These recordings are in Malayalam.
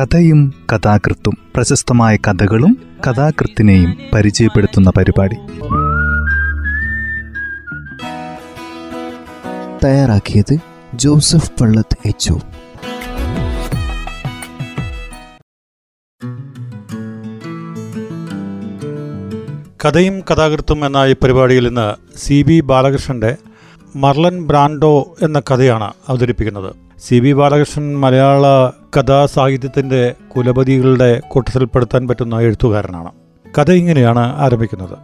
കഥയും കഥാകൃത്തും പ്രശസ്തമായ കഥകളും കഥാകൃത്തിനെയും പരിചയപ്പെടുത്തുന്ന പരിപാടി. തയ്യാറാക്കിയത് ജോസഫ് പള്ളത്ത് എച്ച് കഥയും കഥാകൃത്തും എന്ന ഈ പരിപാടിയിൽ ഇന്ന് സി ബി ബാലകൃഷ്ണന്റെ മർലൻ ബ്രാൻഡോ എന്ന കഥയാണ് അവതരിപ്പിക്കുന്നത്. സി ബി ബാലകൃഷ്ണൻ മലയാള കഥാസാഹിത്യത്തിന്റെ കുലപതികളുടെ കൂട്ടത്തിൽപ്പെടുത്താൻ പറ്റുന്ന എഴുത്തുകാരനാണ്. കഥ ഇങ്ങനെയാണ് ആരംഭിക്കുന്നത്.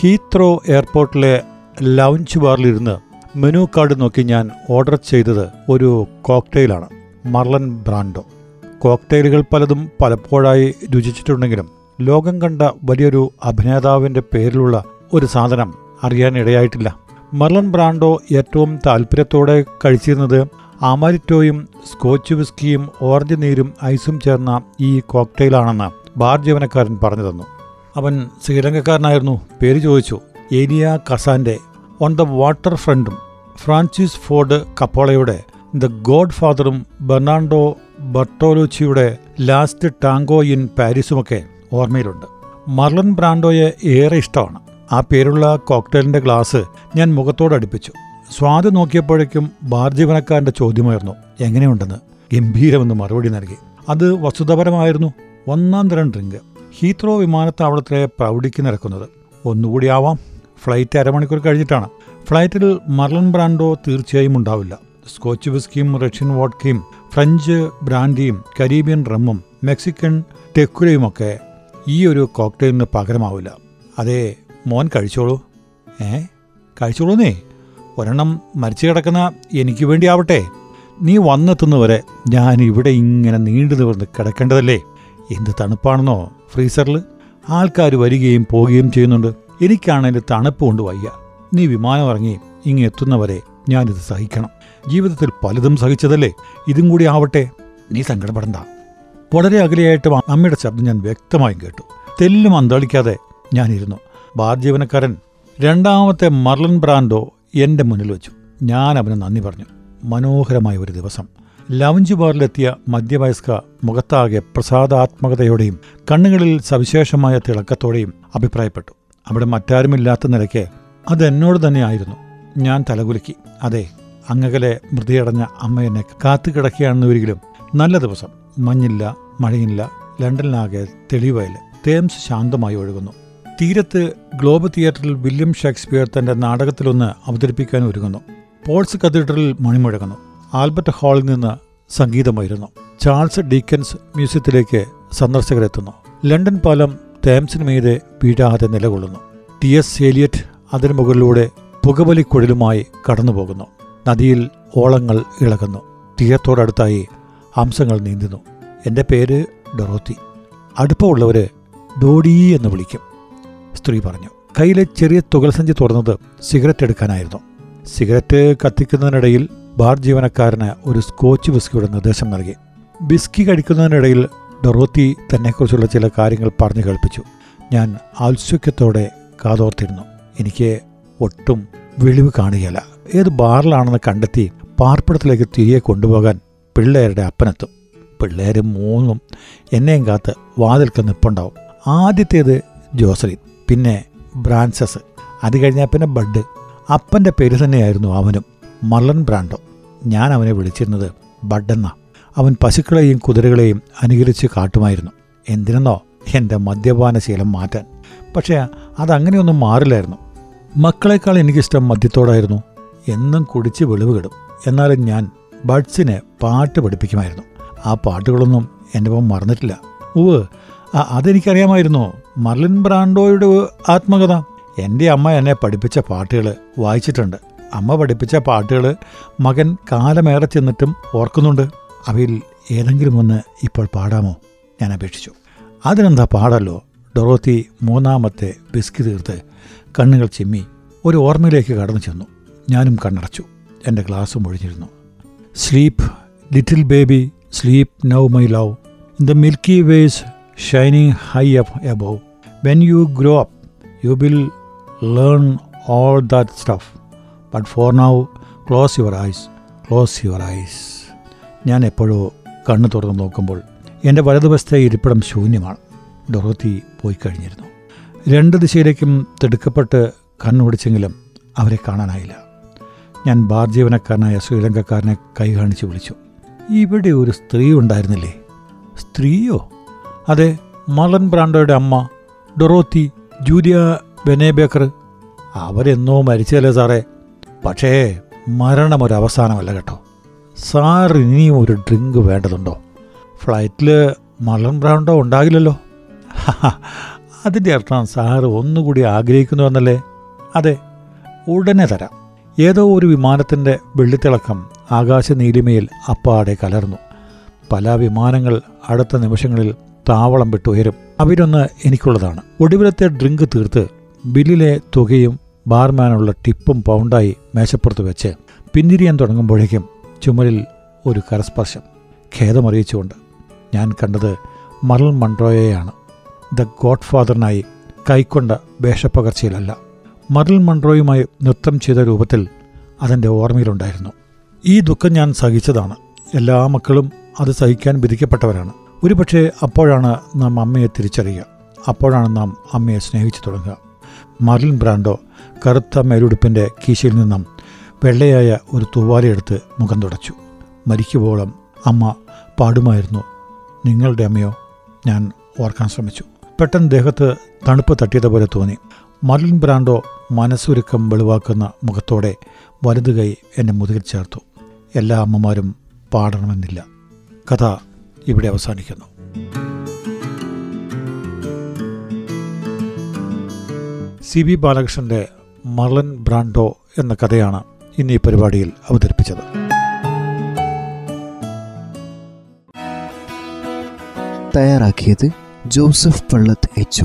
ഹീത്രോ എയർപോർട്ടിലെ ലൗഞ്ച് ബാറിലിരുന്ന് മെനു കാർഡ് നോക്കി ഞാൻ ഓർഡർ ചെയ്തത് ഒരു കോക്ടെയിലാണ്. Marlon Brando. കോക്ടെയിലുകൾ പലതും പലപ്പോഴായി രുചിച്ചിട്ടുണ്ടെങ്കിലും ലോകം കണ്ട വലിയൊരു അഭിനേതാവിന്റെ പേരിലുള്ള ഒരു സാധനം അറിയാനിടയായിട്ടില്ല. മർലൻ ബ്രാൻഡോ ഏറ്റവും താല്പര്യത്തോടെ കഴിച്ചിരുന്നത് ആമാരിറ്റോയും സ്കോച്ച് വിസ്കിയും ഓറഞ്ച് നീരും ഐസും ചേർന്ന ഈ കോക്ടെയിലാണെന്ന് ബാർ ജീവനക്കാരൻ പറഞ്ഞു തന്നു. അവൻ ശ്രീലങ്കക്കാരനായിരുന്നു. പേര് ചോദിച്ചു. ഏലിയ കസാന്റെ ഓൺ ദ വാട്ടർ ഫ്രണ്ടും ഫ്രാൻസിസ് ഫോർഡ് കപ്പോളയുടെ ദ ഗോഡ് ഫാദറും ബെർണാണ്ടോ ബർട്ടോലോച്ചിയുടെ ലാസ്റ്റ് ടാങ്കോ ഇൻ പാരീസുമൊക്കെ ഓർമ്മയിലുണ്ട്. മർലൻ ബ്രാൻഡോയെ ഏറെ ഇഷ്ടമാണ്. ആ പേരുള്ള കോക്ടെയിലിന്റെ ഗ്ലാസ് ഞാൻ മുഖത്തോട് അടുപ്പിച്ചു. സ്വാദ് നോക്കിയപ്പോഴേക്കും ബാർ ജീവനക്കാരന്റെ ചോദ്യമായിരുന്നു എങ്ങനെയുണ്ടെന്ന്? ഗംഭീരമെന്ന് മറുപടി നൽകി. അത് വസ്തുതപരമായിരുന്നു. ഒന്നാം തരം ഡ്രിങ്ക്. ഹീത്രോ വിമാനത്താവളത്തിലെ പ്രൗഢിക്ക് നിരക്കുന്നത്. ഒന്നുകൂടി ആവാം. ഫ്ലൈറ്റ് അരമണിക്കൂർ കഴിഞ്ഞിട്ടാണ്. ഫ്ലൈറ്റിൽ മർലൻ ബ്രാൻഡോ തീർച്ചയായും ഉണ്ടാവില്ല. സ്കോച്ച് വിസ്കിയും റഷ്യൻ വോഡ്കയും ഫ്രഞ്ച് ബ്രാൻഡിയും കരീബിയൻ റമ്മും മെക്സിക്കൻ ടെക്കുരയുമൊക്കെ ഈ ഒരു കോക്ടെയിലിന് പകരമാവില്ല. അതേ മോൻ കഴിച്ചോളൂ. ഏ? കഴിച്ചോളൂന്നേ? ഒരെണ്ണം മരിച്ചു കിടക്കുന്ന എനിക്ക് വേണ്ടി ആവട്ടെ നീ വന്നെത്തുന്നവരെ ഞാൻ ഇവിടെ ഇങ്ങനെ നീണ്ടു നിവർന്ന് കിടക്കേണ്ടതല്ലേ? എന്ത് തണുപ്പാണെന്നോ? ഫ്രീസറിൽ ആൾക്കാർ വരികയും പോവുകയും ചെയ്യുന്നുണ്ട്. എനിക്കാണെങ്കിൽ തണുപ്പ് കൊണ്ട് വയ്യ. നീ വിമാനം ഇറങ്ങി ഇങ്ങ് എത്തുന്നവരെ ഞാനിത് സഹിക്കണം. ജീവിതത്തിൽ പലതും സഹിച്ചതല്ലേ? ഇതും കൂടി ആവട്ടെ. നീ സങ്കടപ്പെടണ്ട. വളരെ അകലെയായിട്ട് അമ്മയുടെ ശബ്ദം ഞാൻ വ്യക്തമായും കേട്ടു. തെല്ലും അന്തളിക്കാതെ ഞാനിരുന്നു. ബാർ ജീവനക്കാരൻ രണ്ടാമത്തെ മർലൻ ബ്രാൻഡോ എന്റെ മുന്നിൽ വെച്ചു. ഞാൻ അവന് നന്ദി പറഞ്ഞു. മനോഹരമായ ഒരു ദിവസം. ലവഞ്ച് ബാറിലെത്തിയ മധ്യവയസ്ക മുഖത്താകെ പ്രസാദാത്മകതയോടെയും കണ്ണുകളിൽ സവിശേഷമായ തിളക്കത്തോടെയും അഭിപ്രായപ്പെട്ടു. അവിടെ മറ്റാരുമില്ലാത്ത നിലയ്ക്ക് അതെന്നോട് തന്നെയായിരുന്നു ഞാൻ തലകുലുക്കി. അതെ അങ്ങകലെ മൃതിയടഞ്ഞ അമ്മ എന്നെ കാത്തുകിടക്കുകയാണെന്നൊരിക്കലും നല്ല ദിവസം. മഞ്ഞില്ല മഴയില്ല ലണ്ടനിലാകെ തെളിവയൽ തേംസ് ശാന്തമായി ഒഴുകുന്നു. തീരത്ത് ഗ്ലോബ് തിയേറ്ററിൽ വില്യം ഷേക്സ്പിയർ തന്റെ നാടകത്തിലൊന്ന് അവതരിപ്പിക്കാൻ ഒരുങ്ങുന്നു. പോൾസ് കത്തീഡ്രലിൽ മണിമുഴങ്ങുന്നു. ആൽബർട്ട് ഹാളിൽ നിന്ന് സംഗീതമായിരുന്നു. ചാൾസ് ഡീക്കൻസ് മ്യൂസിയത്തിലേക്ക് സന്ദർശകരെത്തുന്നു. ലണ്ടൻ പാലം തേംസിന് മീതെ വീഴാതെ നിലകൊള്ളുന്നു. ടി എസ് ഏലിയറ്റ് അതിനു മുകളിലൂടെ പുകവലിക്കുഴലുമായി കടന്നുപോകുന്നു. നദിയിൽ ഓളങ്ങൾ ഇളകുന്നു. തീരത്തോടടുത്തായി ഹംസങ്ങൾ നീന്തുന്നു. എന്റെ പേര് ഡൊറോത്തി. അടുപ്പമുള്ളവര് ഡോഡി എന്ന് വിളിക്കും. സ്ത്രീ പറഞ്ഞു. കയ്യിലെ ചെറിയ തുകൽ സഞ്ചി തുറന്നത് സിഗരറ്റ് എടുക്കാനായിരുന്നു. സിഗരറ്റ് കത്തിക്കുന്നതിനിടയിൽ ബാർ ജീവനക്കാരന് ഒരു സ്കോച്ച് വിസ്കിയുടെ നിർദ്ദേശം നൽകി. ബിസ്കി കഴിക്കുന്നതിനിടയിൽ ഡൊറോത്തി തന്നെക്കുറിച്ചുള്ള ചില കാര്യങ്ങൾ പറഞ്ഞു കേൾപ്പിച്ചു. ഞാൻ ഔത്സുക്യത്തോടെ കാതോർത്തിരുന്നു. എനിക്ക് ഒട്ടും വെളിവ് കാണുകയല്ല. ഏത് ബാറിലാണെന്ന് കണ്ടെത്തി പാർപ്പിടത്തിലേക്ക് തിരികെ കൊണ്ടുപോകാൻ പിള്ളേരുടെ അപ്പനെത്തും. പിള്ളേർ മൂന്നും എന്നെയും കാത്ത് വാതിൽക്ക് നിപ്പുണ്ടാവും. ആദ്യത്തേത് ജോസലിൻ. പിന്നെ ബ്രാൻസസ്. അത് കഴിഞ്ഞാൽ പിന്നെ ബഡ്. അപ്പന്റെ പേര് തന്നെയായിരുന്നു അവനും. Marlon Brando. ഞാൻ അവനെ വിളിച്ചിരുന്നത് ബഡെന്ന. അവൻ പശുക്കളെയും കുതിരകളെയും അനുകരിച്ച് കാട്ടുമായിരുന്നു. എന്തിനെന്നോ എന്റെ മദ്യപാന ശീലം മാറ്റാൻ. പക്ഷേ അതങ്ങനെയൊന്നും മാറില്ലായിരുന്നു. മക്കളെക്കാൾ എനിക്കിഷ്ടം മദ്യത്തോടായിരുന്നു. എന്നും കുടിച്ച് വെളിവ് കിടും. എന്നാലും ഞാൻ ബഡ്സിനെ പാട്ട് പഠിപ്പിക്കുമായിരുന്നു. ആ പാട്ടുകളൊന്നും എന്റെ മറന്നിട്ടില്ല. ഉവ് അതെനിക്കറിയാമായിരുന്നു? മർലിൻ ബ്രാൻഡോയുടെ ആത്മകഥ. എന്റെ അമ്മ എന്നെ പഠിപ്പിച്ച പാട്ടുകൾ വായിച്ചിട്ടുണ്ട്. അമ്മ പഠിപ്പിച്ച പാട്ടുകൾ മകൻ കാലമേറെ ചെന്നിട്ടും ഓർക്കുന്നുണ്ട്. അവയിൽ ഏതെങ്കിലും ഒന്ന് ഇപ്പോൾ പാടാമോ? ഞാൻ അപേക്ഷിച്ചു. അതിനെന്താ പാടല്ലോ? ഡൊറോത്തി മൂന്നാമത്തെ ബിസ്കി തീർത്ത് കണ്ണുകൾ ചിമ്മി ഒരു ഓർമ്മയിലേക്ക് കടന്നു ചെന്നു. ഞാനും കണ്ണടച്ചു. എന്റെ ഗ്ലാസ്സും ഒഴിഞ്ഞിരുന്നു. Sleep little baby sleep now my love. In the milky ways shining high up above when you grow up you will learn all that stuff but for now close your eyes close your eyes ഞാൻ എപ്പോഴോ കണ്ണു തുറന്ന് നോക്കുമ്പോൾ എന്റെ വലതുവശത്തെ ഇരിപ്പിടം ശൂന്യമാണ്. ഡൊറോത്തി പോയി കഴിഞ്ഞിരുന്നു. രണ്ട് ദിശയിലേക്കും തിടുക്കപ്പെട്ട് കണ്ണുപിടിച്ചെങ്കിലും അവരെ കാണാനായില്ല. ഞാൻ ബാർ ജീവനക്കാരനായ ശ്രീലങ്കക്കാരനെ കൈ കാണിച്ച് വിളിച്ചു. ഇവിടെ ഒരു സ്ത്രീ ഉണ്ടായിരുന്നില്ലേ? സ്ത്രീയോ? അതെ മലൻ ബ്രാൻഡോയുടെ അമ്മ ഡൊറോത്തി ജൂലിയ ബെനേബേക്കർ. അവരെന്നോ മരിച്ചല്ലേ സാറേ? പക്ഷേ മരണം ഒരു അവസാനമല്ല കേട്ടോ. സാർ ഇനിയും ഒരു ഡ്രിങ്ക് വേണ്ടതുണ്ടോ? ഫ്ലൈറ്റിൽ മലൻ ബ്രാൻഡോ ഉണ്ടാകില്ലല്ലോ. അതിന്റെ അർത്ഥം സാറ് ഒന്നുകൂടി ആഗ്രഹിക്കുന്നു എന്നല്ലേ? അതെ ഉടനെ തരാം. ഏതോ ഒരു വിമാനത്തിന്റെ വെള്ളിത്തിളക്കം ആകാശ നീലിമയിൽ അപ്പാടെ കലർന്നു. പല വിമാനങ്ങൾ അടുത്ത നിമിഷങ്ങളിൽ താവളം വിട്ടുയരും അവരൊന്ന് എനിക്കുള്ളതാണ്. ഒടുവിലത്തെ ഡ്രിങ്ക് തീർത്ത് ബില്ലിലെ തുകയും ബാർമാനുള്ള ടിപ്പും പൗണ്ടായി മേശപ്പുറത്ത് വെച്ച് പിന്തിരിയാൻ തുടങ്ങുമ്പോഴേക്കും ചുമലിൽ ഒരു കരസ്പർശം. ഖേദമറിയിച്ചുകൊണ്ട് ഞാൻ കണ്ടത് മറൽ മൺട്രോയെയാണ് ദ ഗോഡ് ഫാദറിനായി കൈക്കൊണ്ട വേഷപ്പകർച്ചയിലല്ല. മറൽ മൺട്രോയുമായി നൃത്തം ചെയ്ത രൂപത്തിൽ അതെന്റെ ഓർമ്മയിലുണ്ടായിരുന്നു. ഈ ദുഃഖം ഞാൻ സഹിച്ചതാണ്. എല്ലാ മക്കളും അത് സഹിക്കാൻ വിധിക്കപ്പെട്ടവരാണ്. ഒരുപക്ഷെ അപ്പോഴാണ് നാം അമ്മയെ തിരിച്ചറിയുക. അപ്പോഴാണ് നാം അമ്മയെ സ്നേഹിച്ചു തുടങ്ങുക. മറിൻ ബ്രാൻഡോ കറുത്ത മേലുടുപ്പിന്റെ കീശയിൽ നിന്നും വെള്ളയായ ഒരു തൂവാലയെടുത്ത് മുഖം തുടച്ചു. മരിക്കുവോളം അമ്മ പാടുമായിരുന്നു. നിങ്ങളുടെ അമ്മയോ? ഞാൻ ഓർക്കാൻ ശ്രമിച്ചു. പെട്ടെന്ന് ദേഹത്ത് തണുപ്പ് തട്ടിയതുപോലെ തോന്നി. മറിൻ ബ്രാൻഡോ മനസ്സുരുക്കം വെളിവാക്കുന്ന മുഖത്തോടെ വലതു കൈ എന്നെ മുതുകിൽ ചേർത്തു. എല്ലാ അമ്മമാരും പാടണമെന്നില്ല. കഥ ഇവിടെ അവസാനിക്കുന്നു. സി ബി ബാലകൃഷ്ണന്റെ മർലൻ ബ്രാൻഡോ എന്ന കഥയാണ് ഇന്ന് ഈ പരിപാടിയിൽ അവതരിപ്പിച്ചത്. തയ്യാറാക്കിയത് ജോസഫ് പള്ളത്ത് എച്ച്